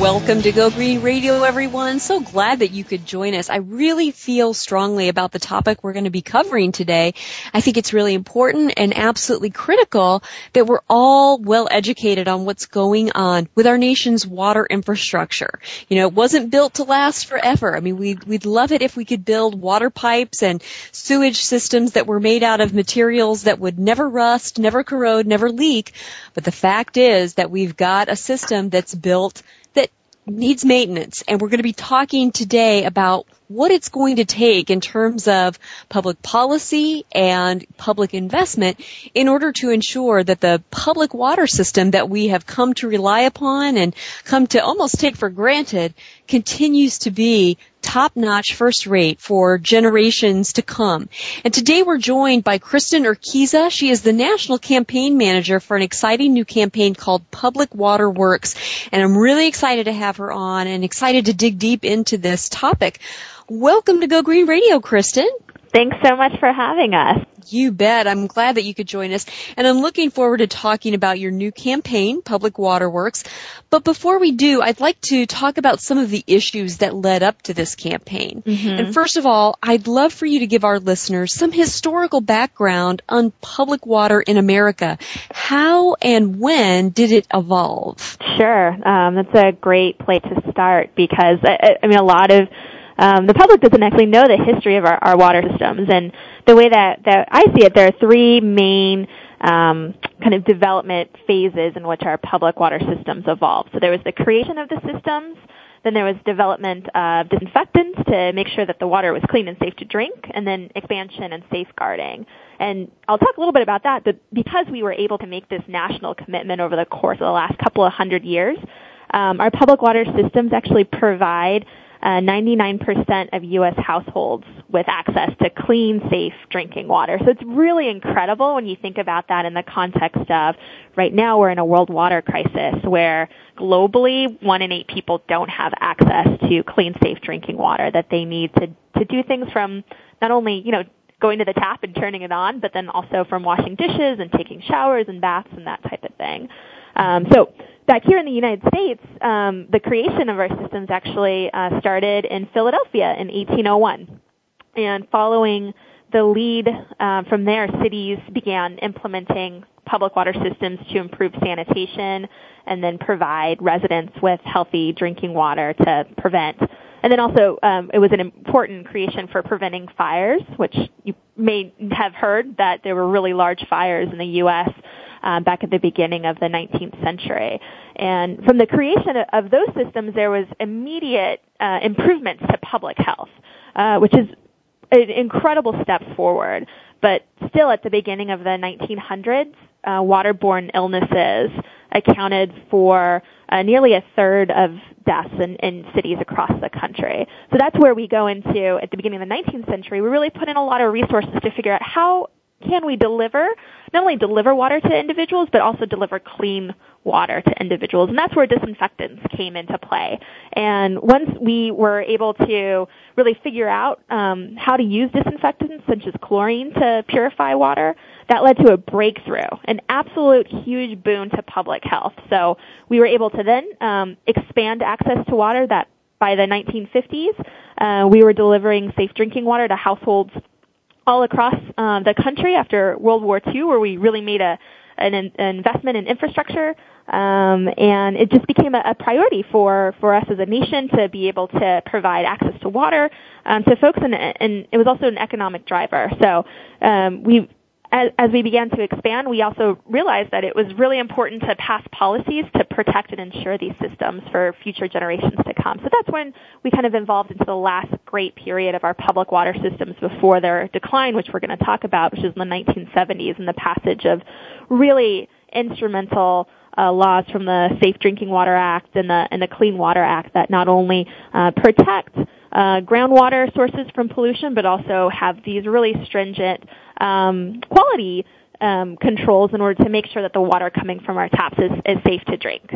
Welcome to Go Green Radio, everyone. So glad that you could join us. I really feel strongly about the topic we're going to be covering today. I think it's really important and absolutely critical that we're all well educated on what's going on with our nation's water infrastructure. You know, it wasn't built to last forever. I mean, we'd, we'd love it if we could build water pipes and sewage systems that were made out of materials that would never rust, never corrode, never leak. But the fact is that we've got a system that's built needs maintenance. And we're going to be talking today about what it's going to take in terms of public policy and public investment in order to ensure that the public water system that we have come to rely upon and come to almost take for granted continues to be top notch first rate for generations to come. And today we're joined by Kristen Urquiza. She is the national campaign manager for an exciting new campaign called Public Water Works. And I'm really excited to have her on and excited to dig deep into this topic. Welcome to Go Green Radio, Kristen. Thanks so much for having us. You bet. I'm glad that you could join us. And I'm looking forward to talking about your new campaign, Public Waterworks. But before we do, I'd like to talk about some of the issues that led up to this campaign. Mm-hmm. And first of all, I'd love for you to give our listeners some historical background on public water in America. How and when did it evolve? Sure. Um, that's a great place to start because, I, I mean, a lot of um, the public doesn't actually know the history of our, our water systems. And the way that, that I see it, there are three main um, kind of development phases in which our public water systems evolved. So there was the creation of the systems, then there was development of disinfectants to make sure that the water was clean and safe to drink, and then expansion and safeguarding. And I'll talk a little bit about that, but because we were able to make this national commitment over the course of the last couple of hundred years, um, our public water systems actually provide uh, 99% of U.S. households with access to clean, safe drinking water. So it's really incredible when you think about that in the context of right now we're in a world water crisis where globally one in eight people don't have access to clean, safe drinking water that they need to, to do things from not only, you know, going to the tap and turning it on, but then also from washing dishes and taking showers and baths and that type of thing. Um, so back here in the United States, um, the creation of our systems actually uh, started in Philadelphia in 1801. And following the lead uh, from there, cities began implementing public water systems to improve sanitation and then provide residents with healthy drinking water to prevent. And then also, um, it was an important creation for preventing fires, which you may have heard that there were really large fires in the U.S um, back at the beginning of the 19th century. And from the creation of those systems, there was immediate uh, improvements to public health, uh, which is an incredible step forward. But still, at the beginning of the 1900s, uh, waterborne illnesses accounted for uh, nearly a third of deaths in, in cities across the country. So that's where we go into, at the beginning of the 19th century, we really put in a lot of resources to figure out how can we deliver, not only deliver water to individuals, but also deliver clean water to individuals. And that's where disinfectants came into play. And once we were able to really figure out um, how to use disinfectants such as chlorine to purify water, that led to a breakthrough, an absolute huge boon to public health. So we were able to then um, expand access to water that by the 1950s, uh, we were delivering safe drinking water to households all across uh, the country after World War II, where we really made a an, an investment in infrastructure, um, and it just became a, a, priority for for us as a nation to be able to provide access to water um, to folks, and, and, it was also an economic driver. So um, we as, we began to expand, we also realized that it was really important to pass policies to protect and ensure these systems for future generations to come. So that's when we kind of evolved into the last great period of our public water systems before their decline, which we're going to talk about, which is in the 1970s and the passage of really instrumental uh, laws from the Safe Drinking Water Act and the and the Clean Water Act that not only uh, protect uh, groundwater sources from pollution, but also have these really stringent um, quality um, controls in order to make sure that the water coming from our taps is, is safe to drink.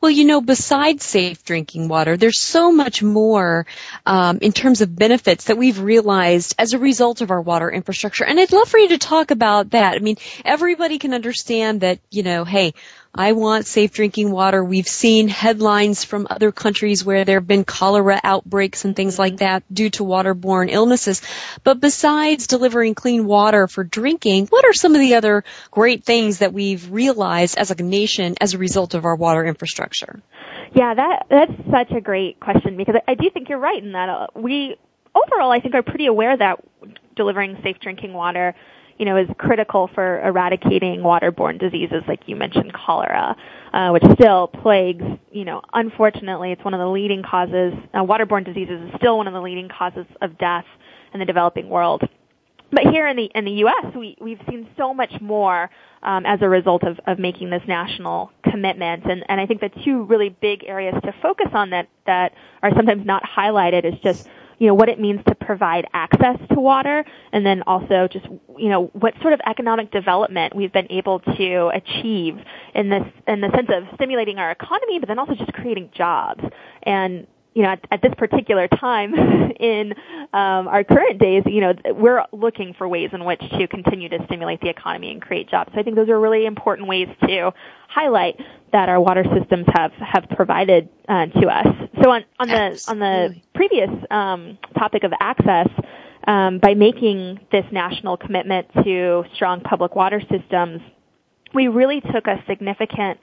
Well, you know, besides safe drinking water, there's so much more um, in terms of benefits that we've realized as a result of our water infrastructure. And I'd love for you to talk about that. I mean, everybody can understand that, you know, hey, I want safe drinking water. We've seen headlines from other countries where there have been cholera outbreaks and things like that due to waterborne illnesses. But besides delivering clean water for drinking, what are some of the other great things that we've realized as a nation as a result of our water infrastructure? Yeah, that that's such a great question because I, I do think you're right in that uh, we overall I think are pretty aware that delivering safe drinking water you know, is critical for eradicating waterborne diseases like you mentioned cholera, uh, which still plagues, you know, unfortunately it's one of the leading causes, uh, waterborne diseases is still one of the leading causes of death in the developing world. But here in the in the U.S., we we've seen so much more um, as a result of, of making this national commitment, and and I think the two really big areas to focus on that that are sometimes not highlighted is just you know, what it means to provide access to water and then also just, you know, what sort of economic development we've been able to achieve in this, in the sense of stimulating our economy, but then also just creating jobs. And you know, at, at this particular time in um, our current days, you know, we're looking for ways in which to continue to stimulate the economy and create jobs. So I think those are really important ways to highlight that our water systems have have provided uh, to us. So on, on the on the previous um, topic of access, um, by making this national commitment to strong public water systems, we really took a significant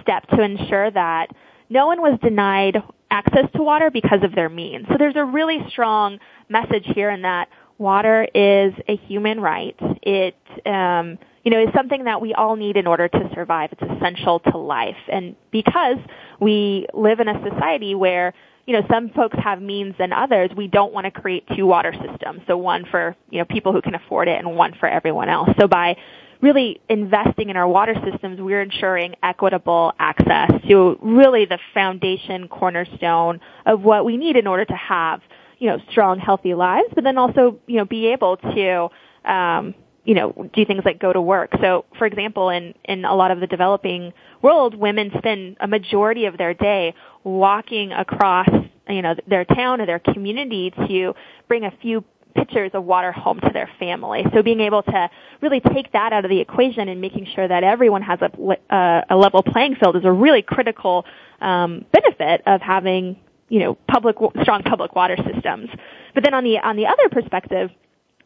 step to ensure that no one was denied access to water because of their means. So there's a really strong message here in that water is a human right. It, um, you know, is something that we all need in order to survive. It's essential to life. And because we live in a society where, you know, some folks have means than others, we don't want to create two water systems. So one for, you know, people who can afford it and one for everyone else. So by really investing in our water systems, we're ensuring equitable access to really the foundation cornerstone of what we need in order to have, you know, strong, healthy lives, but then also, you know, be able to, um, you know, do things like go to work. So, for example, in, in a lot of the developing world, women spend a majority of their day walking across, you know, their town or their community to bring a few pitchers of water home to their family. So being able to really take that out of the equation and making sure that everyone has a, uh, a level playing field is a really critical um, benefit of having you know public strong public water systems. But then on the on the other perspective,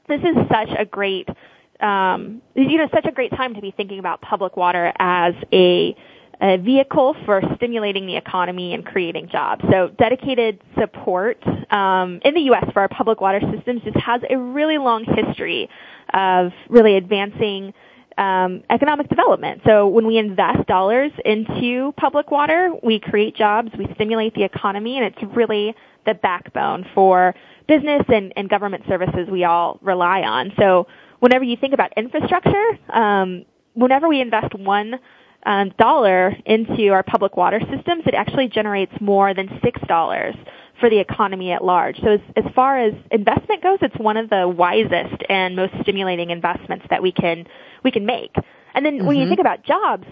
this is such a great um, you know such a great time to be thinking about public water as a a vehicle for stimulating the economy and creating jobs. So dedicated support um, in the U.S. for our public water systems just has a really long history of really advancing um, economic development. So when we invest dollars into public water, we create jobs, we stimulate the economy, and it's really the backbone for business and, and government services we all rely on. So whenever you think about infrastructure, um, whenever we invest one um, dollar into our public water systems, it actually generates more than six dollars for the economy at large. So as, as far as investment goes, it's one of the wisest and most stimulating investments that we can we can make. And then mm-hmm. when you mm-hmm. think about jobs,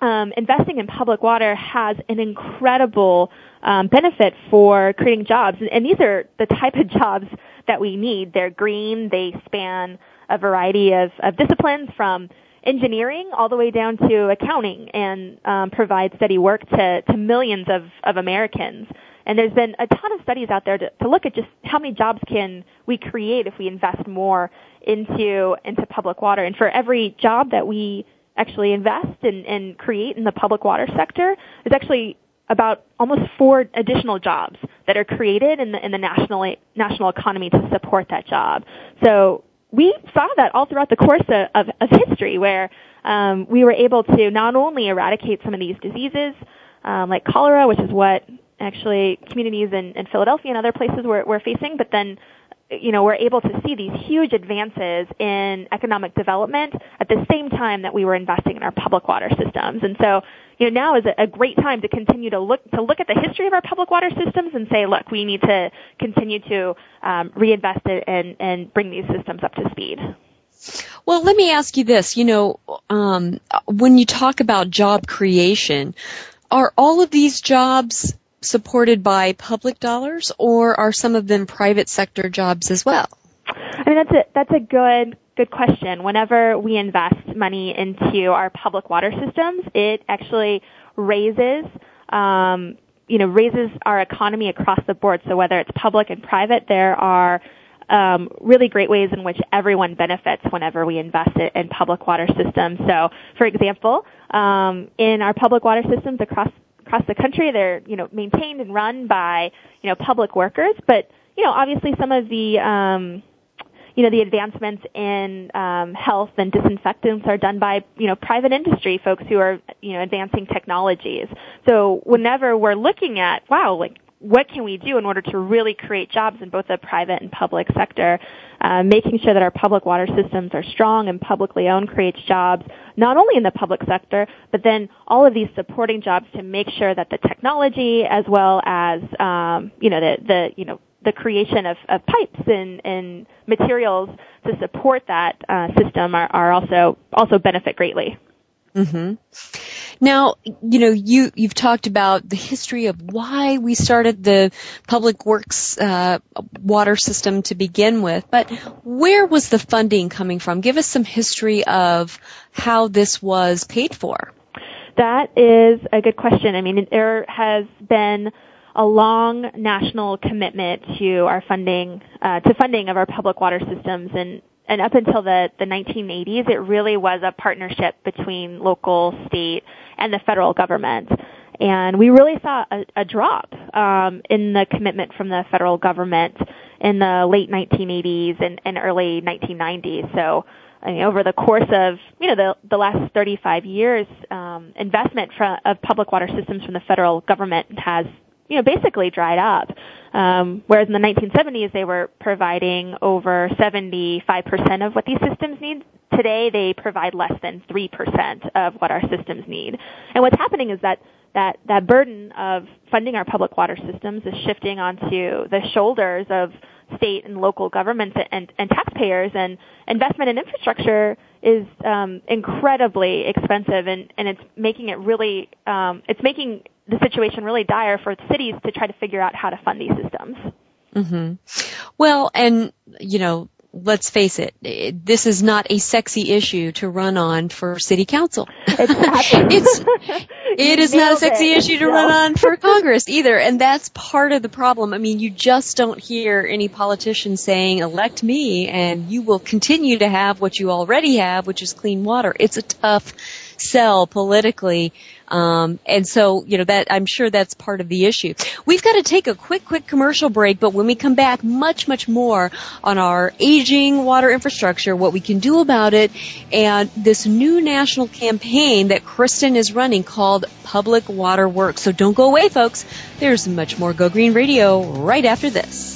um, investing in public water has an incredible um, benefit for creating jobs, and, and these are the type of jobs that we need. They're green. They span a variety of, of disciplines from engineering all the way down to accounting and um, provide steady work to, to millions of, of Americans. And there's been a ton of studies out there to, to look at just how many jobs can we create if we invest more into into public water. And for every job that we actually invest and, and create in the public water sector, there's actually about almost four additional jobs that are created in the in the national national economy to support that job. So we saw that all throughout the course of, of, of history where um, we were able to not only eradicate some of these diseases um, like cholera, which is what actually communities in, in Philadelphia and other places were, were facing, but then you know, we're able to see these huge advances in economic development at the same time that we were investing in our public water systems. And so, you know, now is a great time to continue to look to look at the history of our public water systems and say, look, we need to continue to um, reinvest it and and bring these systems up to speed. Well, let me ask you this. You know, um, when you talk about job creation, are all of these jobs supported by public dollars, or are some of them private sector jobs as well? I mean, that's a that's a good good question. Whenever we invest money into our public water systems, it actually raises um, you know raises our economy across the board. So whether it's public and private, there are um, really great ways in which everyone benefits whenever we invest in public water systems. So, for example, um, in our public water systems across across the country. They're, you know, maintained and run by, you know, public workers, but, you know, obviously some of the, um, you know, the advancements in um, health and disinfectants are done by, you know, private industry folks who are, you know, advancing technologies. So whenever we're looking at, wow, like what can we do in order to really create jobs in both the private and public sector? Uh, making sure that our public water systems are strong and publicly owned creates jobs not only in the public sector, but then all of these supporting jobs to make sure that the technology as well as um, you know the the you know the creation of, of pipes and, and materials to support that uh, system are, are also also benefit greatly. Mm-hmm. Now, you know, you you've talked about the history of why we started the public works uh, water system to begin with, but where was the funding coming from? Give us some history of how this was paid for. That is a good question. I mean, there has been a long national commitment to our funding, uh, to funding of our public water systems, and and up until the, the 1980s, it really was a partnership between local, state, and the federal government. And we really saw a, a drop um, in the commitment from the federal government in the late 1980s and, and early 1990s. So I mean, over the course of you know the the last 35 years, um, investment from, of public water systems from the federal government has you know basically dried up. Um, whereas in the 1970s, they were providing over 75% of what these systems need. Today, they provide less than 3% of what our systems need. And what's happening is that that, that burden of funding our public water systems is shifting onto the shoulders of state and local governments and, and taxpayers and investment in infrastructure is um, incredibly expensive and, and it's making it really um, it's making the situation really dire for cities to try to figure out how to fund these systems. Mm-hmm. Well, and you know, let's face it, this is not a sexy issue to run on for city council. Exactly. it's it is not a sexy it. issue to no. run on for Congress either, and that's part of the problem. I mean, you just don't hear any politician saying, "Elect me, and you will continue to have what you already have, which is clean water." It's a tough sell politically um, and so, you know, that I'm sure that's part of the issue. We've got to take a quick, quick commercial break, but when we come back, much, much more on our aging water infrastructure, what we can do about it, and this new national campaign that Kristen is running called Public Water Works. So don't go away, folks. There's much more Go Green Radio right after this.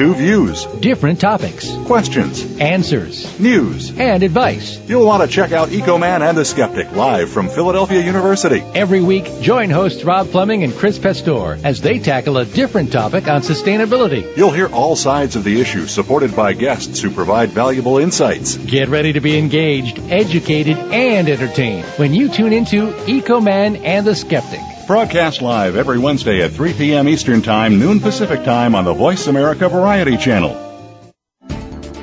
Two views. Different topics. Questions. Answers. News. And advice. You'll want to check out Ecoman and the Skeptic live from Philadelphia University. Every week, join hosts Rob Fleming and Chris Pastor as they tackle a different topic on sustainability. You'll hear all sides of the issue supported by guests who provide valuable insights. Get ready to be engaged, educated, and entertained when you tune into Ecoman and the Skeptic. Broadcast live every Wednesday at 3 p.m. Eastern Time, noon Pacific Time on the Voice America Variety Channel.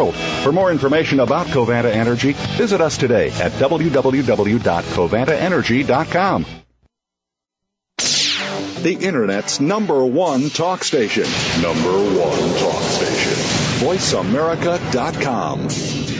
world. For more information about Covanta Energy, visit us today at www.covantaenergy.com. The Internet's number one talk station. Number one talk station. VoiceAmerica.com.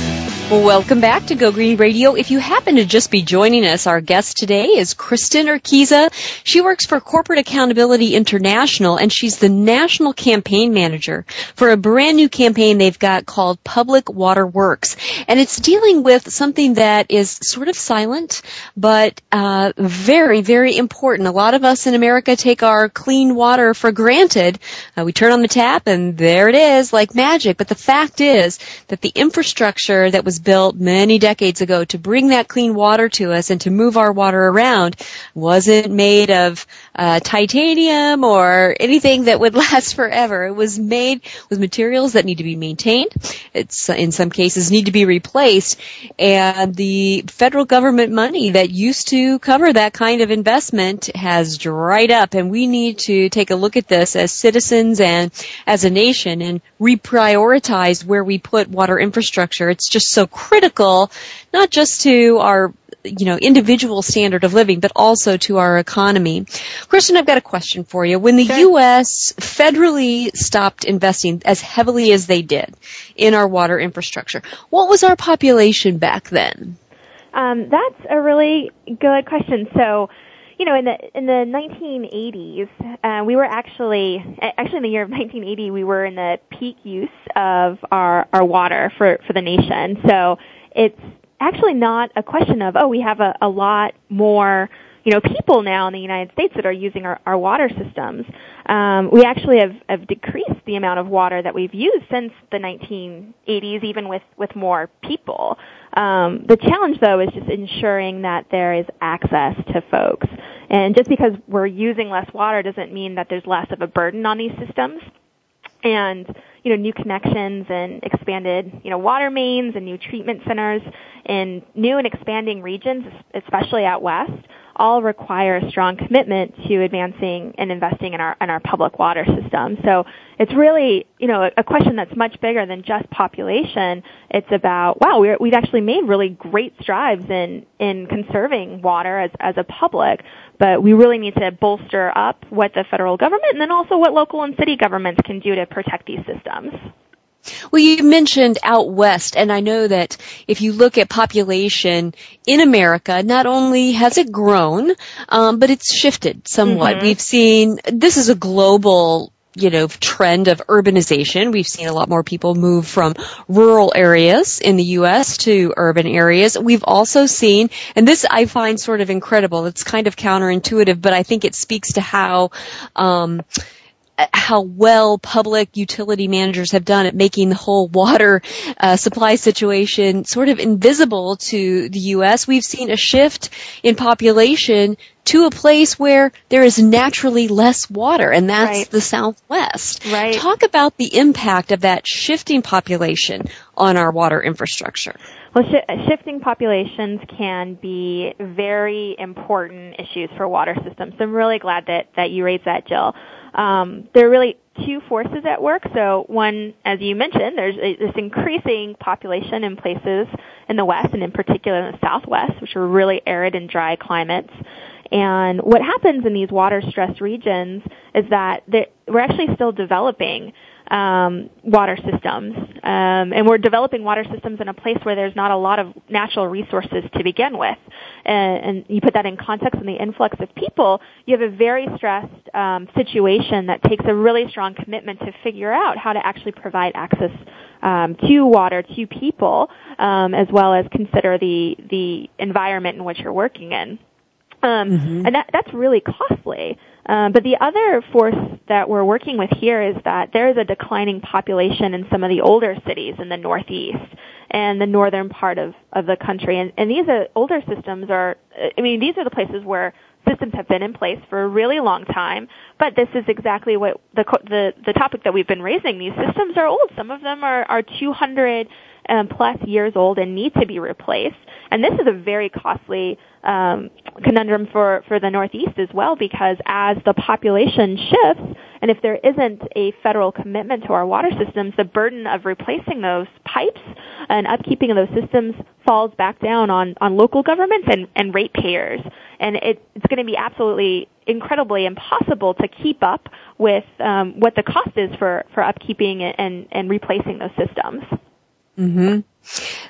Welcome back to Go Green Radio. If you happen to just be joining us, our guest today is Kristen Urquiza. She works for Corporate Accountability International and she's the national campaign manager for a brand new campaign they've got called Public Water Works. And it's dealing with something that is sort of silent, but uh, very, very important. A lot of us in America take our clean water for granted. Uh, we turn on the tap and there it is, like magic. But the fact is that the infrastructure that was built many decades ago to bring that clean water to us and to move our water around wasn't made of uh, titanium or anything that would last forever. It was made with materials that need to be maintained. It's in some cases need to be replaced, and the federal government money that used to cover that kind of investment has dried up, and we need to take a look at this as citizens and as a nation and reprioritize where we put water infrastructure. It's just so critical, not just to our you know, individual standard of living, but also to our economy. Kristen, I've got a question for you. When the. U.S. federally stopped investing as heavily as they did in our water infrastructure, what was our population back then? Um, that's a really good question. So, you know, in the in the 1980s, uh, we were actually actually in the year of 1980, we were in the peak use of our our water for for the nation. So it's actually not a question of, oh, we have a, a lot more, you know, people now in the United States that are using our, our water systems. Um, we actually have, have decreased the amount of water that we've used since the 1980s, even with, with more people. Um, the challenge, though, is just ensuring that there is access to folks. And just because we're using less water doesn't mean that there's less of a burden on these systems. And you know, new connections and expanded, you know, water mains and new treatment centers in new and expanding regions, especially out west, all require a strong commitment to advancing and investing in our in our public water system. So it's really you know a, question that's much bigger than just population. It's about wow we we've actually made really great strides in in conserving water as as a public, but we really need to bolster up what the federal government and then also what local and city governments can do to protect these systems. Well, you mentioned out west, and I know that if you look at population in America, not only has it grown, um, but it's shifted somewhat. Mm-hmm. We've seen this is a global you know, trend of urbanization. We've seen a lot more people move from rural areas in the U.S. to urban areas. We've also seen, and this I find sort of incredible. It's kind of counterintuitive, but I think it speaks to how, um, how well public utility managers have done at making the whole water uh, supply situation sort of invisible to the U.S. We've seen a shift in population to a place where there is naturally less water, and that's right. the Southwest. Right. Talk about the impact of that shifting population on our water infrastructure. Well, sh- shifting populations can be very important issues for water systems. So I'm really glad that, that you raised that, Jill. Um, there are really two forces at work. So one, as you mentioned, there's a, this increasing population in places in the West and in particular in the Southwest, which are really arid and dry climates. And what happens in these water stressed regions is that we're actually still developing um, water systems, um, and we're developing water systems in a place where there's not a lot of natural resources to begin with. And, and you put that in context in the influx of people, you have a very stressed um, situation that takes a really strong commitment to figure out how to actually provide access um, to water to people, um, as well as consider the the environment in which you're working in. Um, mm-hmm. And that, that's really costly. Um, but the other force that we're working with here is that there is a declining population in some of the older cities in the Northeast and the northern part of, of the country. And, and these are, older systems are, I mean, these are the places where systems have been in place for a really long time, but this is exactly what the, the, the topic that we've been raising. These systems are old. Some of them are, are 200 um, plus years old and need to be replaced. And this is a very costly um, conundrum for, for the Northeast as well because as the population shifts, and if there isn't a federal commitment to our water systems, the burden of replacing those pipes and upkeeping of those systems falls back down on, on local governments and, and ratepayers. And it, it's going to be absolutely incredibly impossible to keep up with um, what the cost is for, for upkeeping and, and replacing those systems. Mm-hmm.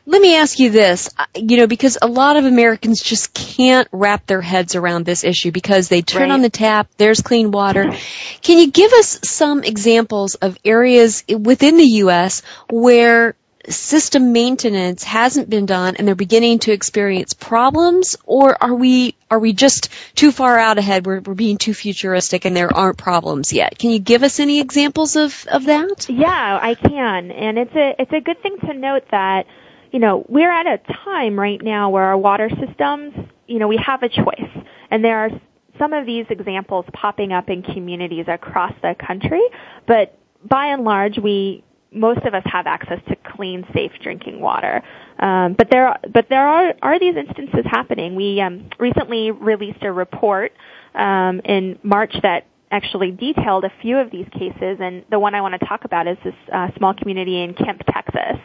Let me ask you this, uh, you know, because a lot of Americans just can't wrap their heads around this issue because they turn right. on the tap, there's clean water. Can you give us some examples of areas within the U.S. where system maintenance hasn't been done and they're beginning to experience problems or are we are we just too far out ahead? We're, we're being too futuristic and there aren't problems yet. Can you give us any examples of of that? Yeah i can. And it's a it's a good thing to note that you know we're at a time right now where our water systems you know we have a choice. And there are some of these examples popping up in communities across the country. But by and large we most of us have access to clean, safe drinking water. Um, but there, but there are are these instances happening. We um, recently released a report um, in March that actually detailed a few of these cases, and the one I want to talk about is this uh, small community in Kemp, Texas.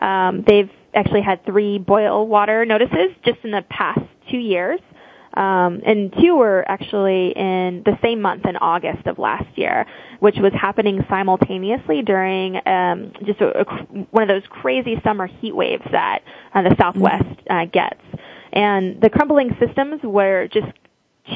Um, they've actually had three boil water notices just in the past two years. Um, and two were actually in the same month in August of last year, which was happening simultaneously during um, just a, a, one of those crazy summer heat waves that uh, the Southwest uh, gets. And the crumbling systems were just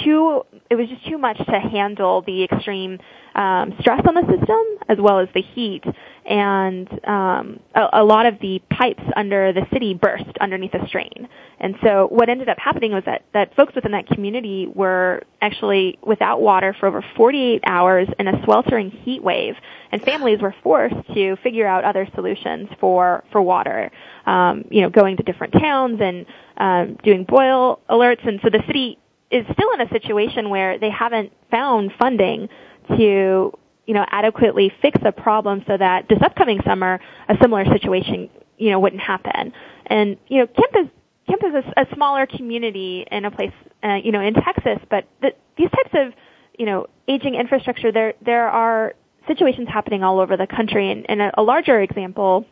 too it was just too much to handle the extreme um, stress on the system as well as the heat. And um, a, a, lot of the pipes under the city burst underneath the strain. And so what ended up happening was that that folks within that community were actually without water for over 48 hours in a sweltering heat wave. And families were forced to figure out other solutions for for water. Um, you know going to different towns and um, doing boil alerts. And so the city is still in a situation where they haven't found funding to you know adequately fix the problem so that this upcoming summer a similar situation you know wouldn't happen. And you know Kemp is Kemp is a, a smaller community in a place uh, you know in Texas but the, these types of you know aging infrastructure there there are situations happening all over the country. And, and a, a larger example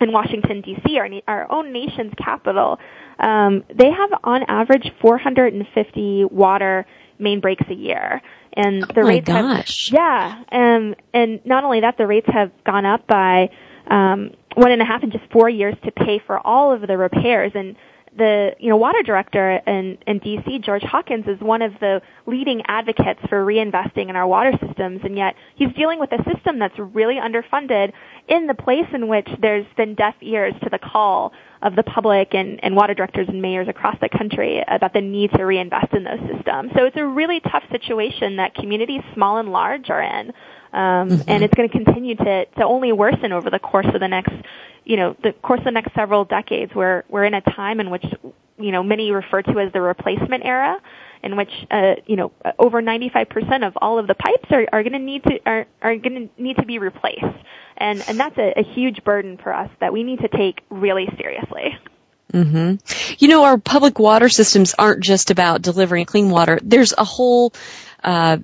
in Washington D.C., our, our own nation's capital, um, they have on average 450 water main breaks a year, and the oh rates gosh. have yeah, um, and not only that, the rates have gone up by um, one and a half in just four years to pay for all of the repairs and the you know water director in, in DC, George Hawkins, is one of the leading advocates for reinvesting in our water systems, and yet he's dealing with a system that's really underfunded in the place in which there's been deaf ears to the call of the public and, and water directors and mayors across the country about the need to reinvest in those systems. So it's a really tough situation that communities, small and large, are in. Um, mm-hmm. and it's going to continue to, to only worsen over the course of the next, you know, the course of the next several decades. We're, we're in a time in which, you know, many refer to as the replacement era, in which, uh, you know, over 95% of all of the pipes are, are going to need to, are, are going to need to be replaced. And, and that's a, a huge burden for us that we need to take really seriously. Mm-hmm. You know, our public water systems aren't just about delivering clean water. There's a whole uh,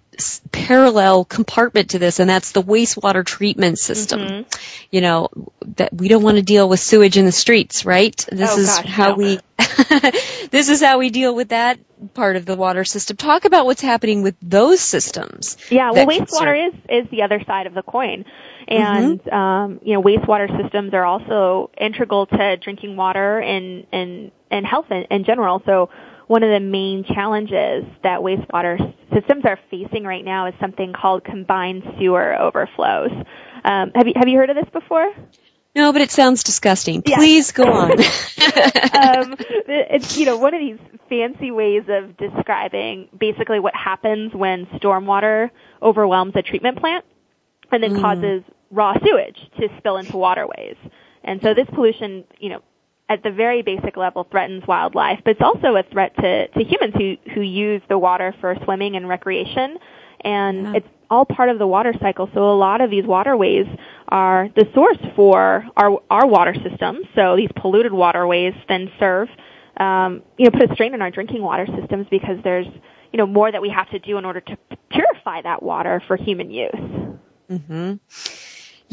parallel compartment to this, and that's the wastewater treatment system. Mm-hmm. You know, that we don't want to deal with sewage in the streets, right? This oh, is gosh, how no. we this is how we deal with that part of the water system. Talk about what's happening with those systems. Yeah, well, wastewater is is the other side of the coin. And mm-hmm. um, you know, wastewater systems are also integral to drinking water and and and health in, in general. So one of the main challenges that wastewater systems are facing right now is something called combined sewer overflows. Um, have you have you heard of this before? No, but it sounds disgusting. Please go on. um, it's you know one of these fancy ways of describing basically what happens when stormwater overwhelms a treatment plant and then mm. causes raw sewage to spill into waterways. And so this pollution, you know, at the very basic level threatens wildlife, but it's also a threat to, to humans who, who use the water for swimming and recreation. And yeah. it's all part of the water cycle. So a lot of these waterways are the source for our, our water systems. So these polluted waterways then serve, um, you know, put a strain on our drinking water systems because there's, you know, more that we have to do in order to purify that water for human use. Mm-hmm.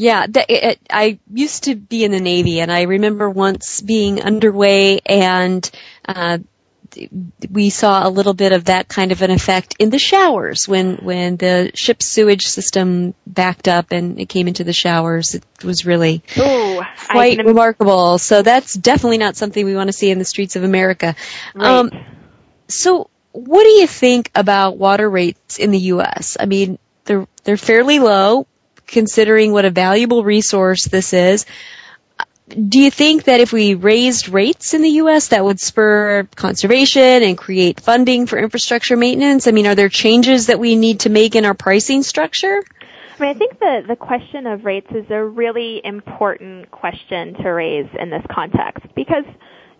Yeah, the, it, I used to be in the Navy, and I remember once being underway, and uh, we saw a little bit of that kind of an effect in the showers when when the ship's sewage system backed up and it came into the showers. It was really Ooh, quite remarkable. So that's definitely not something we want to see in the streets of America. Right. Um, so, what do you think about water rates in the U.S.? I mean, they're they're fairly low considering what a valuable resource this is. Do you think that if we raised rates in the U.S., that would spur conservation and create funding for infrastructure maintenance? I mean, are there changes that we need to make in our pricing structure? I mean, I think the, the question of rates is a really important question to raise in this context because,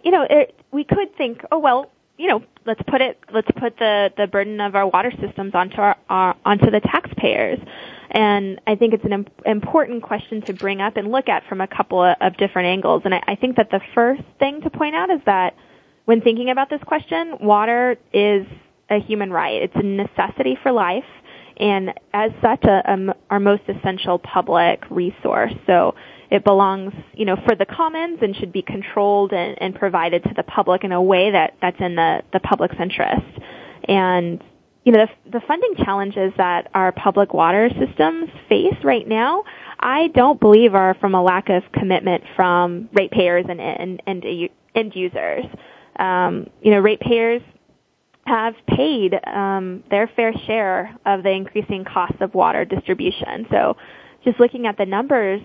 you know, it, we could think, oh well, you know, let's put it, let's put the, the burden of our water systems onto our, our onto the taxpayers. And I think it's an important question to bring up and look at from a couple of, different angles. And I, I think that the first thing to point out is that when thinking about this question, water is a human right. It's a necessity for life and as such a, a, our most essential public resource. So it belongs, you know, for the commons and should be controlled and, and provided to the public in a way that, that's in the, the public's interest. And you know, the, the funding challenges that our public water systems face right now, I don't believe are from a lack of commitment from ratepayers and, and, and end users. Um, you know, ratepayers have paid um, their fair share of the increasing costs of water distribution. So just looking at the numbers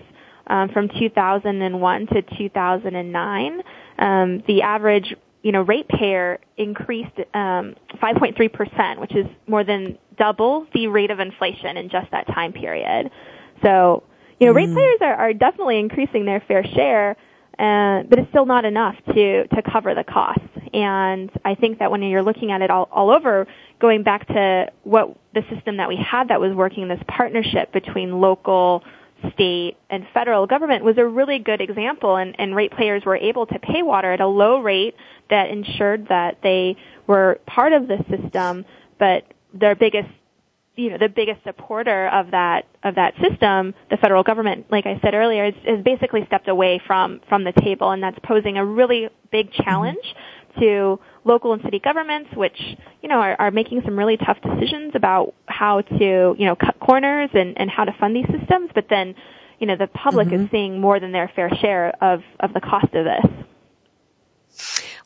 um, from 2001 to 2009, um, the average you know, ratepayer increased um, 5.3%, which is more than double the rate of inflation in just that time period. So, you know, mm. ratepayers are, are definitely increasing their fair share, uh, but it's still not enough to to cover the costs. And I think that when you're looking at it all, all over, going back to what the system that we had that was working, this partnership between local, state, and federal government was a really good example, and, and ratepayers were able to pay water at a low rate that ensured that they were part of the system, but their biggest you know the biggest supporter of that of that system, the federal government, like I said earlier, is, is basically stepped away from from the table, and that's posing a really big challenge mm-hmm. To local and city governments, which you know are, are making some really tough decisions about how to you know cut corners and and how to fund these systems, but then you know the public mm-hmm. is seeing more than their fair share of of the cost of this.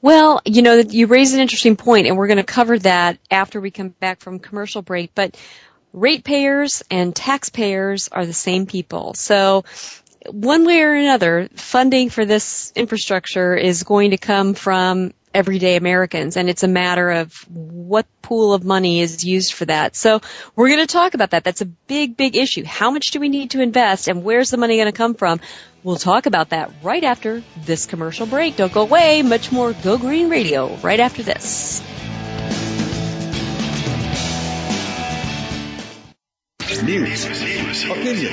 Well, you know, you raise an interesting point, and we're going to cover that after we come back from commercial break. But ratepayers and taxpayers are the same people. So one way or another, funding for this infrastructure is going to come from everyday Americans and it's a matter of what pool of money is used for that. So we're going to talk about that. That's a big, big issue. How much do we need to invest and where's the money going to come from? We'll talk about that right after this commercial break. Don't go away. Much more Go Green Radio right after this. News, opinion,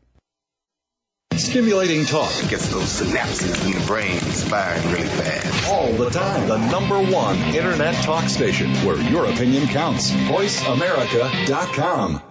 Stimulating talk. Gets those synapses in the brain firing really fast. All the time. The number one internet talk station where your opinion counts. VoiceAmerica.com.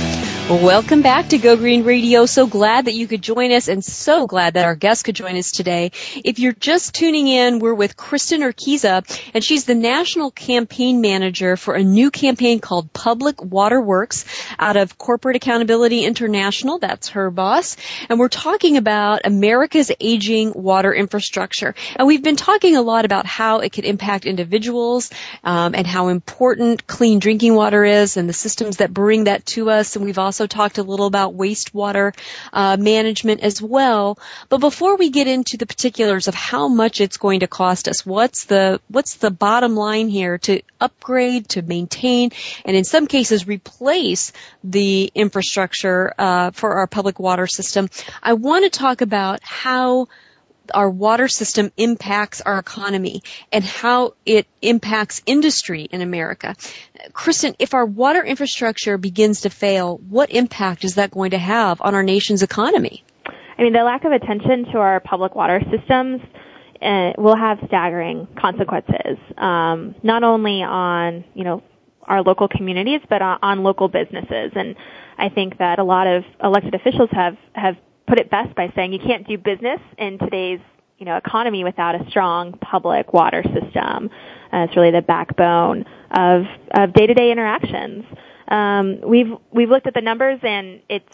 Welcome back to Go Green Radio. So glad that you could join us and so glad that our guest could join us today. If you're just tuning in, we're with Kristen Urquiza and she's the national campaign manager for a new campaign called Public Water Works out of Corporate Accountability International. That's her boss. And we're talking about America's aging water infrastructure. And we've been talking a lot about how it could impact individuals um, and how important clean drinking water is and the systems that bring that to us. And we've also talked a little about wastewater uh, management as well. But before we get into the particulars of how much it's going to cost us, what's the what's the bottom line here to upgrade, to maintain, and in some cases replace the infrastructure uh, for our public water system? I want to talk about how our water system impacts our economy and how it impacts industry in America. Kristen, if our water infrastructure begins to fail, what impact is that going to have on our nation's economy? I mean, the lack of attention to our public water systems uh, will have staggering consequences, um, not only on you know our local communities, but on, on local businesses. And I think that a lot of elected officials have have put it best by saying you can't do business in today's you know economy without a strong public water system. Uh, it's really the backbone of of day to day interactions. Um, we've we've looked at the numbers and it's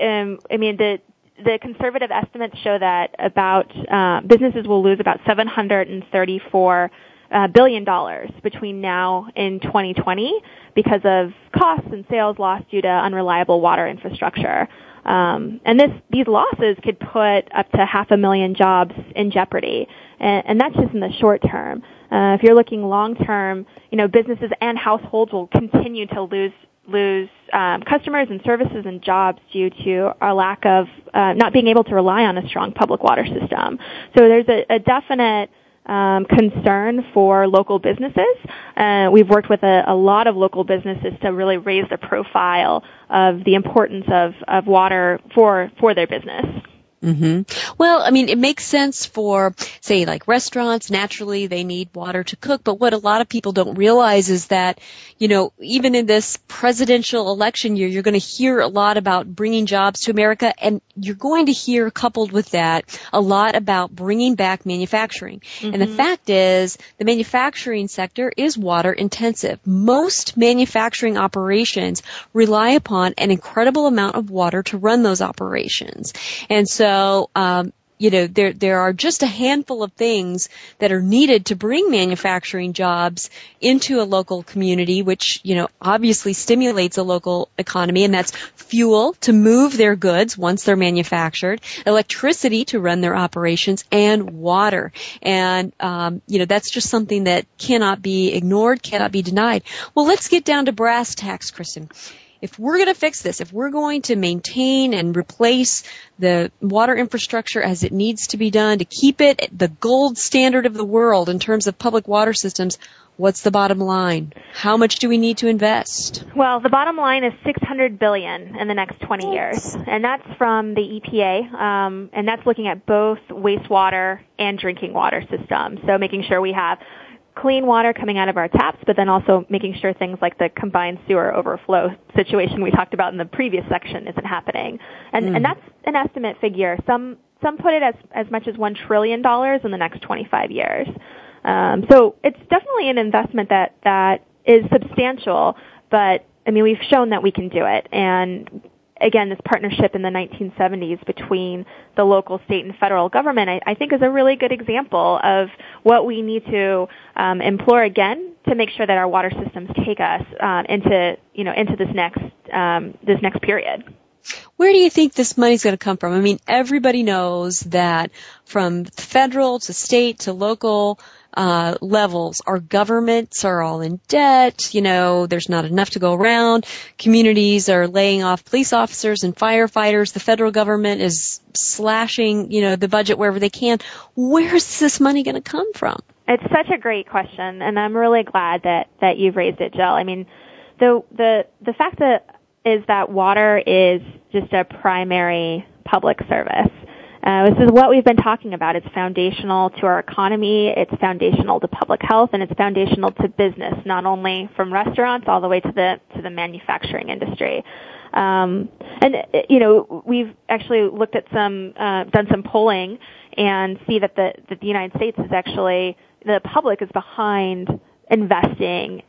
um, I mean the the conservative estimates show that about uh, businesses will lose about 734 uh, billion dollars between now and 2020 because of costs and sales lost due to unreliable water infrastructure. Um, and this, these losses could put up to half a million jobs in jeopardy, and, and that's just in the short term. Uh, if you're looking long term, you know businesses and households will continue to lose lose um, customers and services and jobs due to our lack of uh, not being able to rely on a strong public water system. So there's a, a definite um, concern for local businesses. Uh, we've worked with a, a, lot of local businesses to really raise the profile of the importance of, of water for for their business. Mm-hmm. Well, I mean, it makes sense for, say, like restaurants. Naturally, they need water to cook. But what a lot of people don't realize is that, you know, even in this presidential election year, you're going to hear a lot about bringing jobs to America, and you're going to hear, coupled with that, a lot about bringing back manufacturing. Mm-hmm. And the mm-hmm. fact is, the manufacturing sector is water intensive. Most manufacturing operations rely upon an incredible amount of water to run those operations, and so so, um, you know, there there are just a handful of things that are needed to bring manufacturing jobs into a local community, which you know obviously stimulates a local economy, and that's fuel to move their goods once they're manufactured, electricity to run their operations, and water. And um, you know that's just something that cannot be ignored, cannot be denied. Well, let's get down to brass tacks, Kristen if we're going to fix this, if we're going to maintain and replace the water infrastructure as it needs to be done to keep it the gold standard of the world in terms of public water systems, what's the bottom line? How much do we need to invest? Well, the bottom line is 600 billion in the next 20 years, and that's from the EPA, um, and that's looking at both wastewater and drinking water systems. So making sure we have clean water coming out of our taps, but then also making sure things like the combined sewer overflow situation we talked about in the previous section isn't happening. And, mm. and that's an estimate figure. Some, some put it as, as much as $1 trillion in the next 25 years. Um, so it's definitely an investment that, that is substantial, but I mean, we've shown that we can do it. And again, this partnership in the 1970s between the local, state, and federal government, I, I think is a really good example of what we need to um, implore again to make sure that our water systems take us uh, into, you know, into this next um, this next period. Where do you think this money's going to come from? I mean, everybody knows that from federal to state to local uh, levels. Our governments are all in debt. You know, there's not enough to go around. Communities are laying off police officers and firefighters. The federal government is slashing, you know, the budget wherever they can. Where's this money going to come from? It's such a great question, and I'm really glad that that you've raised it, Jill. I mean, the the the fact that is that water is just a primary public service. Uh, this is what we've been talking about. It's foundational to our economy. It's foundational to public health, and it's foundational to business, not only from restaurants all the way to the to the manufacturing industry. Um, and you know, we've actually looked at some, uh, done some polling, and see that the that the United States is actually the public is behind investing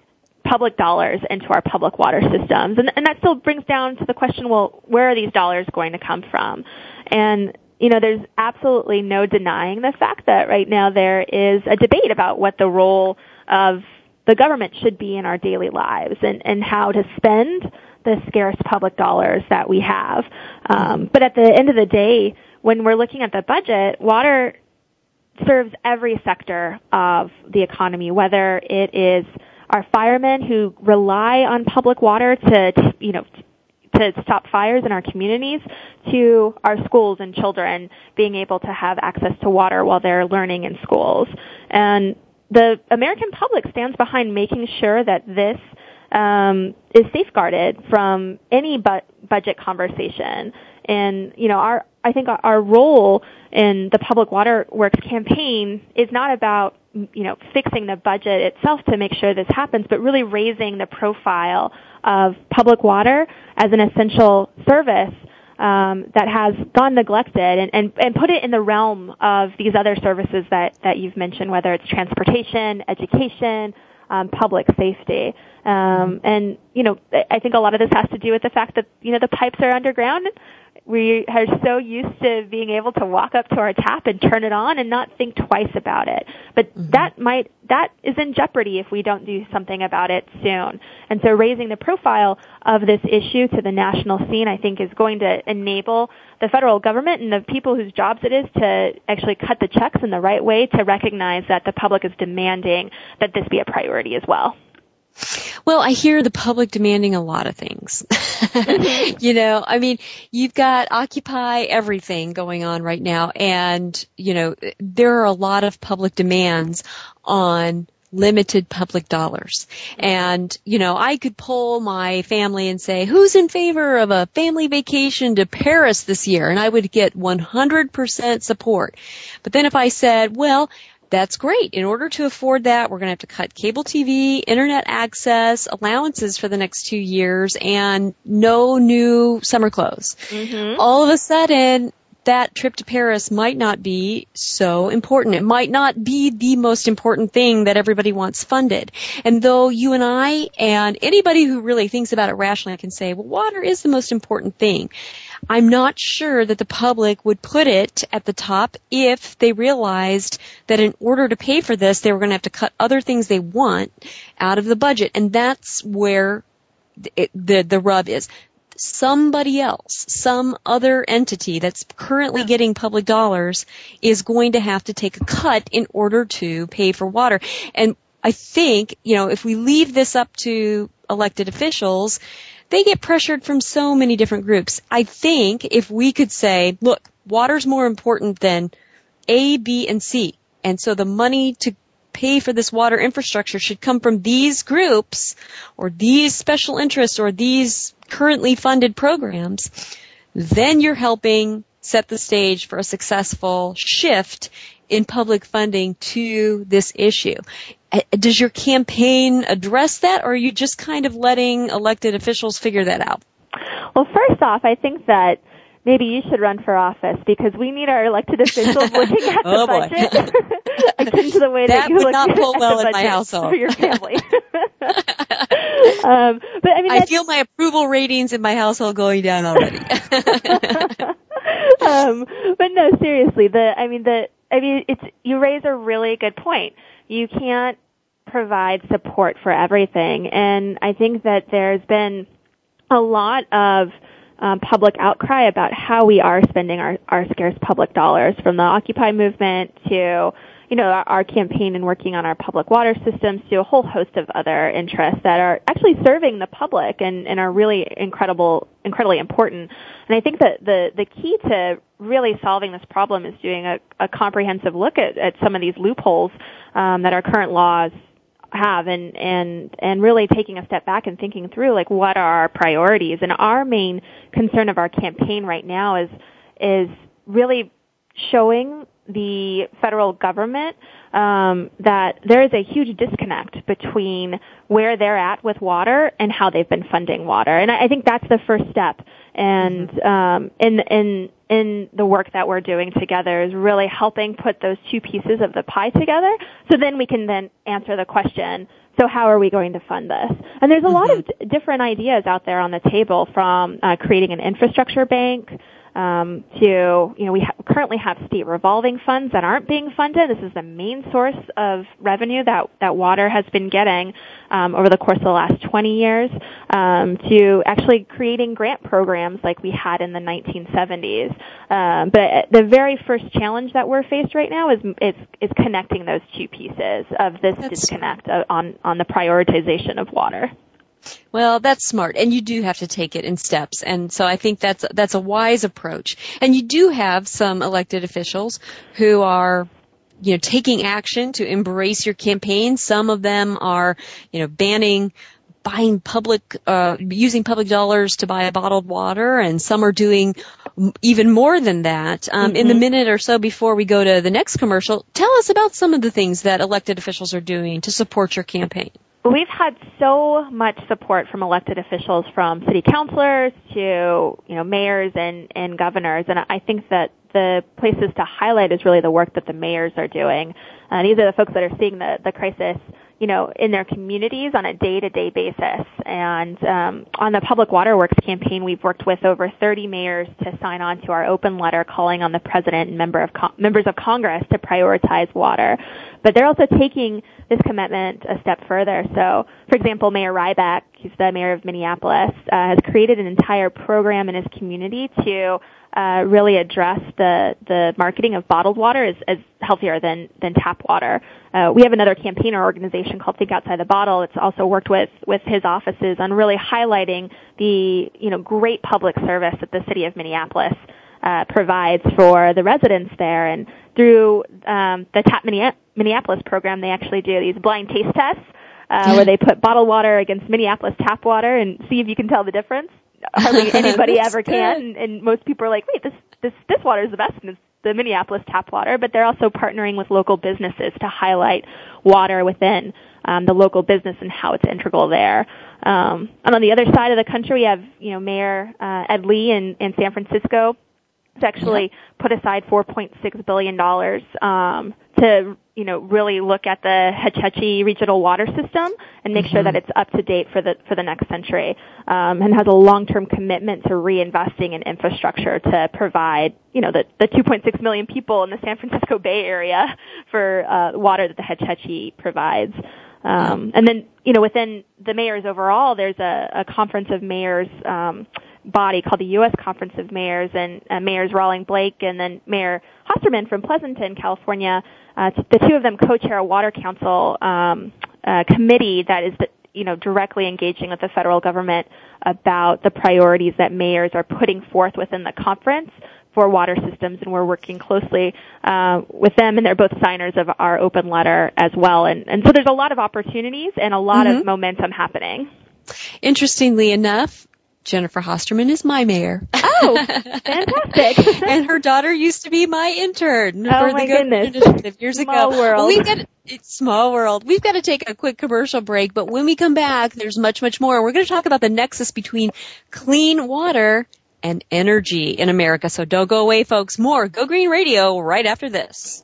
public dollars into our public water systems. And, and that still brings down to the question, well, where are these dollars going to come from? And you know, there's absolutely no denying the fact that right now there is a debate about what the role of the government should be in our daily lives and, and how to spend the scarce public dollars that we have. Um, but at the end of the day, when we're looking at the budget, water serves every sector of the economy, whether it is our firemen who rely on public water to, to you know, to stop fires in our communities to our schools and children being able to have access to water while they're learning in schools. And the American public stands behind making sure that this um, is safeguarded from any bu- budget conversation. And you know, our I think our role in the Public Water Works campaign is not about you know fixing the budget itself to make sure this happens, but really raising the profile of public water as an essential service um, that has gone neglected and, and, and put it in the realm of these other services that, that you've mentioned, whether it's transportation, education, um, public safety. Um, and, you know, I think a lot of this has to do with the fact that, you know, the pipes are underground we are so used to being able to walk up to our tap and turn it on and not think twice about it. But mm-hmm. that might, that is in jeopardy if we don't do something about it soon. And so raising the profile of this issue to the national scene, I think is going to enable the federal government and the people whose jobs it is to actually cut the checks in the right way to recognize that the public is demanding that this be a priority as well. Well, I hear the public demanding a lot of things. Mm-hmm. you know, I mean, you've got Occupy everything going on right now and, you know, there are a lot of public demands on limited public dollars. Mm-hmm. And, you know, I could poll my family and say, who's in favor of a family vacation to Paris this year? And I would get 100% support. But then if I said, well, that's great. In order to afford that, we're going to have to cut cable TV, internet access, allowances for the next two years, and no new summer clothes. Mm-hmm. All of a sudden, that trip to Paris might not be so important. It might not be the most important thing that everybody wants funded. And though you and I and anybody who really thinks about it rationally can say, well, water is the most important thing. I'm not sure that the public would put it at the top if they realized that in order to pay for this, they were going to have to cut other things they want out of the budget. And that's where it, the, the rub is somebody else, some other entity that's currently getting public dollars is going to have to take a cut in order to pay for water. And I think, you know, if we leave this up to elected officials, they get pressured from so many different groups. I think if we could say, look, water's more important than A, B, and C. And so the money to pay for this water infrastructure should come from these groups or these special interests or these currently funded programs, then you're helping set the stage for a successful shift in public funding to this issue. Uh, does your campaign address that or are you just kind of letting elected officials figure that out? Well, first off, I think that maybe you should run for office because we need our elected officials looking at oh the budget akin to the way that, that you would look not pull at well the in my household for your family. um, but I mean, I feel my approval ratings in my household going down already. um, but no, seriously, the I mean the I mean it's you raise a really good point. You can't provide support for everything, and I think that there's been a lot of um, public outcry about how we are spending our, our scarce public dollars, from the Occupy movement to you know, our, our, campaign and working on our public water systems to a whole host of other interests that are actually serving the public and, and are really incredible, incredibly important. And I think that the, the key to really solving this problem is doing a, a comprehensive look at, at some of these loopholes um, that our current laws have and and and really taking a step back and thinking through like what are our priorities and our main concern of our campaign right now is is really showing the federal government um, that there is a huge disconnect between where they're at with water and how they've been funding water, and I, I think that's the first step. And mm-hmm. um, in in in the work that we're doing together is really helping put those two pieces of the pie together, so then we can then answer the question. So how are we going to fund this? And there's a mm-hmm. lot of d- different ideas out there on the table, from uh, creating an infrastructure bank um, to, you know, we ha- currently have state revolving funds that aren't being funded. This is the main source of revenue that, that water has been getting um, over the course of the last 20 years um, to actually creating grant programs like we had in the 1970s. Um, but the very first challenge that we're faced right now is, is, is connecting those two pieces of this That's disconnect on, on the prioritization of water. Well, that's smart. And you do have to take it in steps. And so I think that's, that's a wise approach. And you do have some elected officials who are you know, taking action to embrace your campaign. Some of them are, you know, banning buying public, uh, using public dollars to buy bottled water, and some are doing even more than that. Um, mm-hmm. In the mm-hmm. minute or so before we go to the next commercial, tell us about some of the things that elected officials are doing to support your campaign. We've had so much support from elected officials, from city councilors to you know mayors and and governors, and I think that the places to highlight is really the work that the mayors are doing. Uh, these are the folks that are seeing the the crisis you know, in their communities on a day-to-day basis. And um, on the Public Water Works campaign, we've worked with over 30 mayors to sign on to our open letter calling on the president and member of con- members of Congress to prioritize water. But they're also taking this commitment a step further. So, for example, Mayor Rybak, he's the mayor of Minneapolis, uh, has created an entire program in his community to uh, really address the the marketing of bottled water as, as healthier than than tap water. Uh, we have another campaigner organization called Think Outside the Bottle. It's also worked with with his offices on really highlighting the you know great public service that the city of Minneapolis uh, provides for the residents there. And through um, the Tap Minneapolis program, they actually do these blind taste tests uh, where they put bottled water against Minneapolis tap water and see if you can tell the difference. Hardly anybody ever can, and, and most people are like, "Wait, this this this water is the best." And it's the Minneapolis tap water, but they're also partnering with local businesses to highlight water within um, the local business and how it's integral there. Um, and on the other side of the country, we have you know Mayor uh, Ed Lee in, in San Francisco has actually put aside 4.6 billion dollars um, to you know really look at the Hetch Hetchy regional water system and make mm-hmm. sure that it's up to date for the for the next century, um, and has a long term commitment to reinvesting in infrastructure to provide you know the the 2.6 million people in the San Francisco Bay Area for uh, water that the Hetch Hetchy provides. Um, and then, you know, within the mayors overall, there's a, a conference of mayors um, body called the U.S. Conference of Mayors, and uh, Mayors Rawling Blake and then Mayor Hosterman from Pleasanton, California. Uh, the two of them co-chair a water council um, uh, committee that is, you know, directly engaging with the federal government about the priorities that mayors are putting forth within the conference for water systems, and we're working closely uh, with them, and they're both signers of our open letter as well. And, and so there's a lot of opportunities and a lot mm-hmm. of momentum happening. Interestingly enough, Jennifer Hosterman is my mayor. Oh, fantastic! and her daughter used to be my intern oh my goodness. initiative years small ago. World. We've got it's small world. We've got to take a quick commercial break, but when we come back, there's much, much more. We're going to talk about the nexus between clean water and energy in America. So don't go away, folks. More Go Green Radio right after this.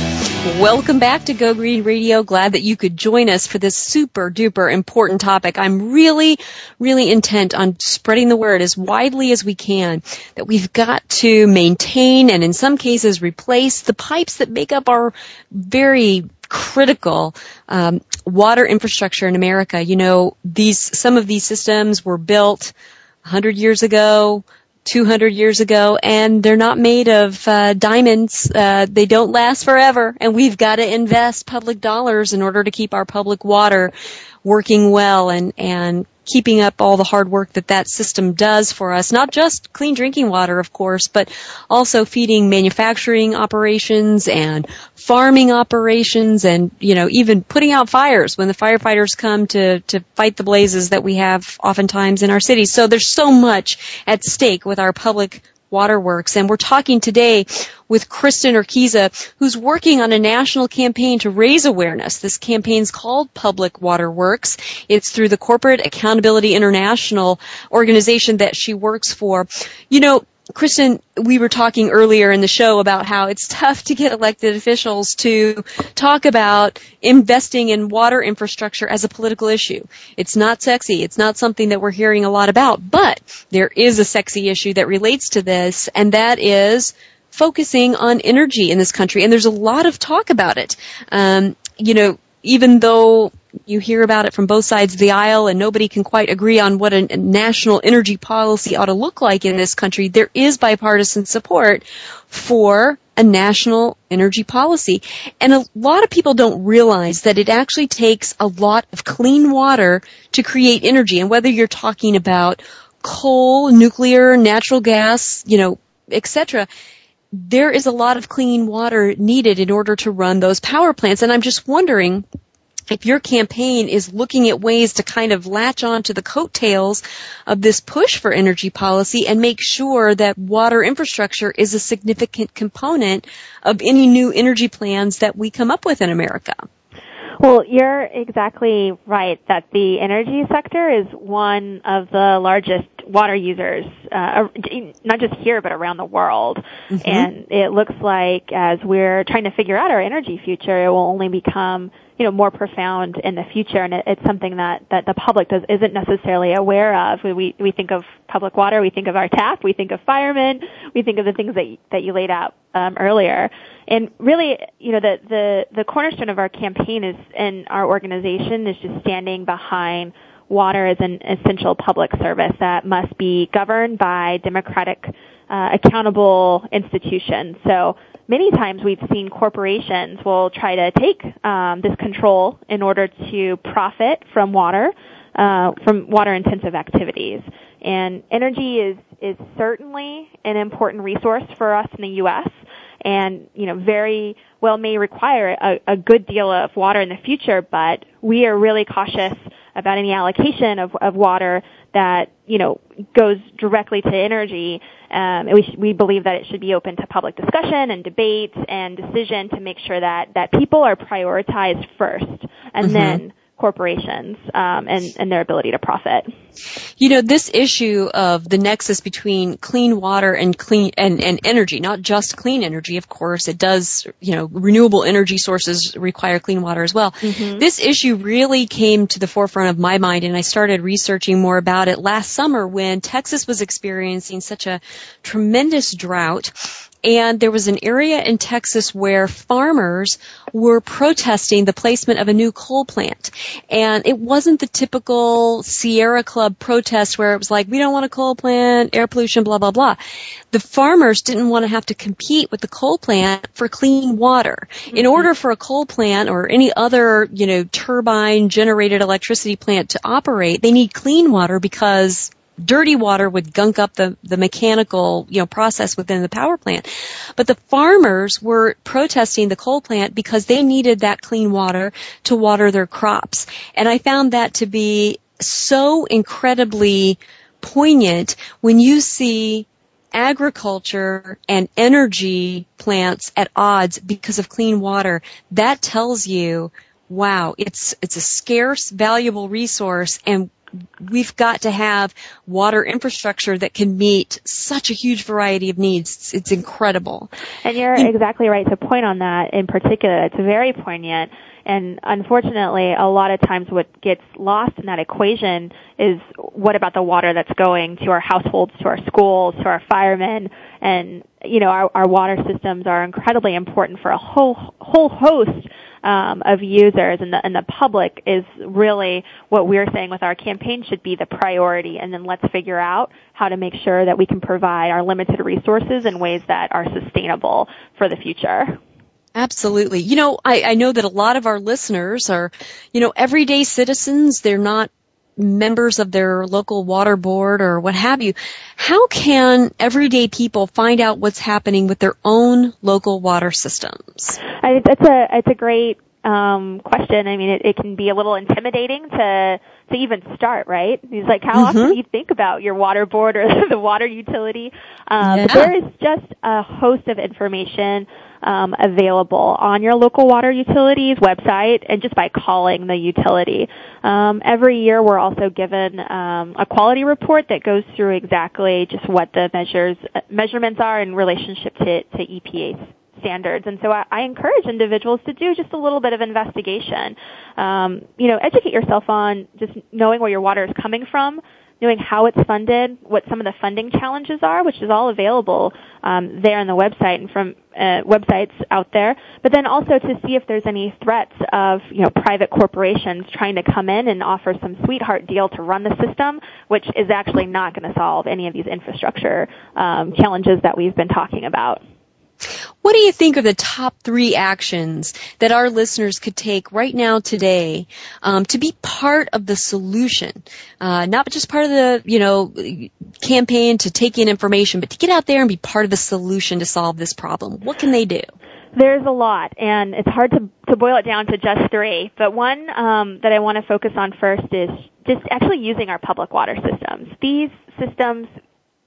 Welcome back to Go Green Radio. Glad that you could join us for this super duper important topic. I'm really, really intent on spreading the word as widely as we can that we've got to maintain and in some cases replace the pipes that make up our very critical um, water infrastructure in America. You know, these some of these systems were built 100 years ago, 200 years ago and they're not made of uh, diamonds. Uh, they don't last forever and we've got to invest public dollars in order to keep our public water working well and and keeping up all the hard work that that system does for us not just clean drinking water of course but also feeding manufacturing operations and farming operations and you know even putting out fires when the firefighters come to to fight the blazes that we have oftentimes in our cities. So there's so much at stake with our public Waterworks. And we're talking today with Kristen Urquiza, who's working on a national campaign to raise awareness. This campaign's called Public Waterworks. It's through the Corporate Accountability International organization that she works for. You know, Kristen, we were talking earlier in the show about how it's tough to get elected officials to talk about investing in water infrastructure as a political issue. It's not sexy. It's not something that we're hearing a lot about, but there is a sexy issue that relates to this, and that is focusing on energy in this country. And there's a lot of talk about it. Um, you know, even though you hear about it from both sides of the aisle and nobody can quite agree on what a, national energy policy ought to look like in this country, there is bipartisan support for a national energy policy. And a lot of people don't realize that it actually takes a lot of clean water to create energy. And whether you're talking about coal, nuclear, natural gas, you know, etc., there is a lot of clean water needed in order to run those power plants. And I'm just wondering if your campaign is looking at ways to kind of latch on to the coattails of this push for energy policy and make sure that water infrastructure is a significant component of any new energy plans that we come up with in America. Well, you're exactly right that the energy sector is one of the largest water users, uh, not just here but around the world. Mm-hmm. And it looks like as we're trying to figure out our energy future, it will only become you know more profound in the future, and it, it's something that that the public does isn't necessarily aware of. We we think of public water, we think of our tap, we think of firemen, we think of the things that that you laid out um, earlier, and really, you know, the the the cornerstone of our campaign is and our organization is just standing behind water as an essential public service that must be governed by democratic, uh, accountable institutions. So many times we've seen corporations will try to take um, this control in order to profit from water, uh, from water intensive activities. And energy is is certainly an important resource for us in the U.S. And you know, very well may require a, a good deal of water in the future, but we are really cautious about any allocation of, of water that you know goes directly to energy. Um, we, we believe that it should be open to public discussion and debate and decision to make sure that that people are prioritized first, and mm-hmm. then corporations um, and, and their ability to profit. You know, this issue of the nexus between clean water and clean and, and energy, not just clean energy, of course, it does, you know, renewable energy sources require clean water as well. Mm-hmm. This issue really came to the forefront of my mind and I started researching more about it last summer when Texas was experiencing such a tremendous drought and there was an area in Texas where farmers were protesting the placement of a new coal plant. And it wasn't the typical Sierra Club protest where it was like, we don't want a coal plant, air pollution, blah, blah, blah. The farmers didn't want to have to compete with the coal plant for clean water. Mm-hmm. In order for a coal plant or any other, you know, turbine generated electricity plant to operate, they need clean water because dirty water would gunk up the, the mechanical, you know, process within the power plant. But the farmers were protesting the coal plant because they needed that clean water to water their crops. And I found that to be so incredibly poignant when you see agriculture and energy plants at odds because of clean water. That tells you, wow, it's, it's a scarce, valuable resource and we've got to have water infrastructure that can meet such a huge variety of needs. It's, it's incredible. And you're exactly right to point on that in particular. It's very poignant. And unfortunately, a lot of times what gets lost in that equation is what about the water that's going to our households, to our schools, to our firemen, and you know our, our water systems are incredibly important for a whole whole host um, of users and the, and the public is really what we're saying with our campaign should be the priority and then let's figure out how to make sure that we can provide our limited resources in ways that are sustainable for the future. Absolutely. You know, I, I know that a lot of our listeners are, you know, everyday citizens. They're not members of their local water board or what have you. How can everyday people find out what's happening with their own local water systems? I, it's a it's a great um, question. I mean, it, it can be a little intimidating to to even start, right? He's like, how mm-hmm. often do you think about your water board or the water utility? Um, yeah. But there is just a host of information um, available on your local water utility's website and just by calling the utility. Um, every year we're also given um, a quality report that goes through exactly just what the measures measurements are in relationship to, to EPA standards. And so I, I, encourage individuals to do just a little bit of investigation. Um, you know, educate yourself on just knowing where your water is coming from, knowing how it's funded, what some of the funding challenges are, which is all available um, there on the website and from uh, websites out there. But then also to see if there's any threats of you know private corporations trying to come in and offer some sweetheart deal to run the system, which is actually not going to solve any of these infrastructure um, challenges that we've been talking about. What do you think are the top three actions that our listeners could take right now today um, to be part of the solution, uh, not just part of the you know campaign to take in information, but to get out there and be part of the solution to solve this problem? What can they do? There's a lot, and it's hard to, to boil it down to just three. But one um, that I want to focus on first is just actually using our public water systems. These systems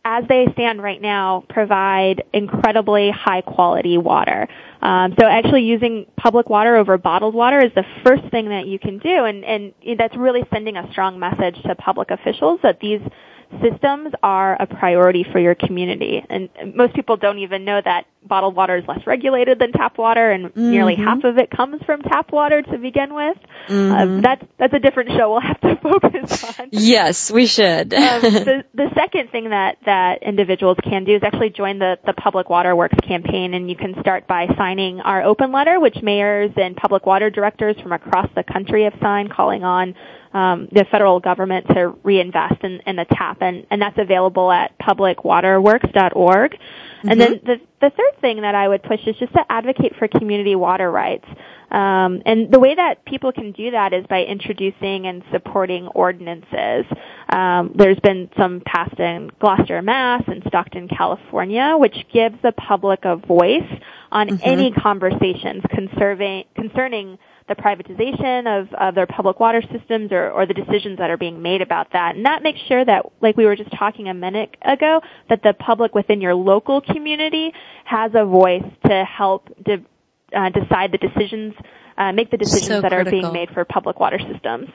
as they stand right now, provide incredibly high quality water. Um, so actually using public water over bottled water is the first thing that you can do, and, and that's really sending a strong message to public officials that these systems are a priority for your community. And most people don't even know that bottled water is less regulated than tap water, and mm-hmm. nearly half of it comes from tap water to begin with. Mm-hmm. Uh, that's that's a different show. We'll have to focus on. Yes, we should. um, the, the second thing that that individuals can do is actually join the the Public Water Works campaign, and you can start by signing our open letter, which mayors and public water directors from across the country have signed, calling on um, the federal government to reinvest in, in the tap, and, and that's available at publicwaterworks.org. Mm-hmm. And then the, the third thing that I would push is just to advocate for community water rights. Um, and the way that people can do that is by introducing and supporting ordinances. Um, there's been some passed in Gloucester, Mass, and Stockton, California, which gives the public a voice on mm-hmm. any conversations concerning the privatization of, of their public water systems or, or the decisions that are being made about that. And that makes sure that, like we were just talking a minute ago, that the public within your local community has a voice to help de- uh, decide the decisions uh, make the decisions so that are being made for public water systems.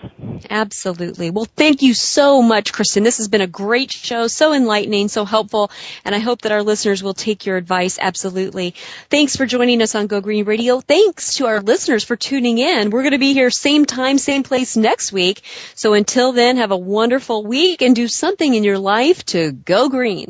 Absolutely. Well, thank you so much, Kristen. This has been a great show, so enlightening, so helpful, and I hope that our listeners will take your advice absolutely. Thanks for joining us on Go Green Radio. Thanks to our listeners for tuning in. We're going to be here same time, same place next week. So until then, have a wonderful week and do something in your life to go green.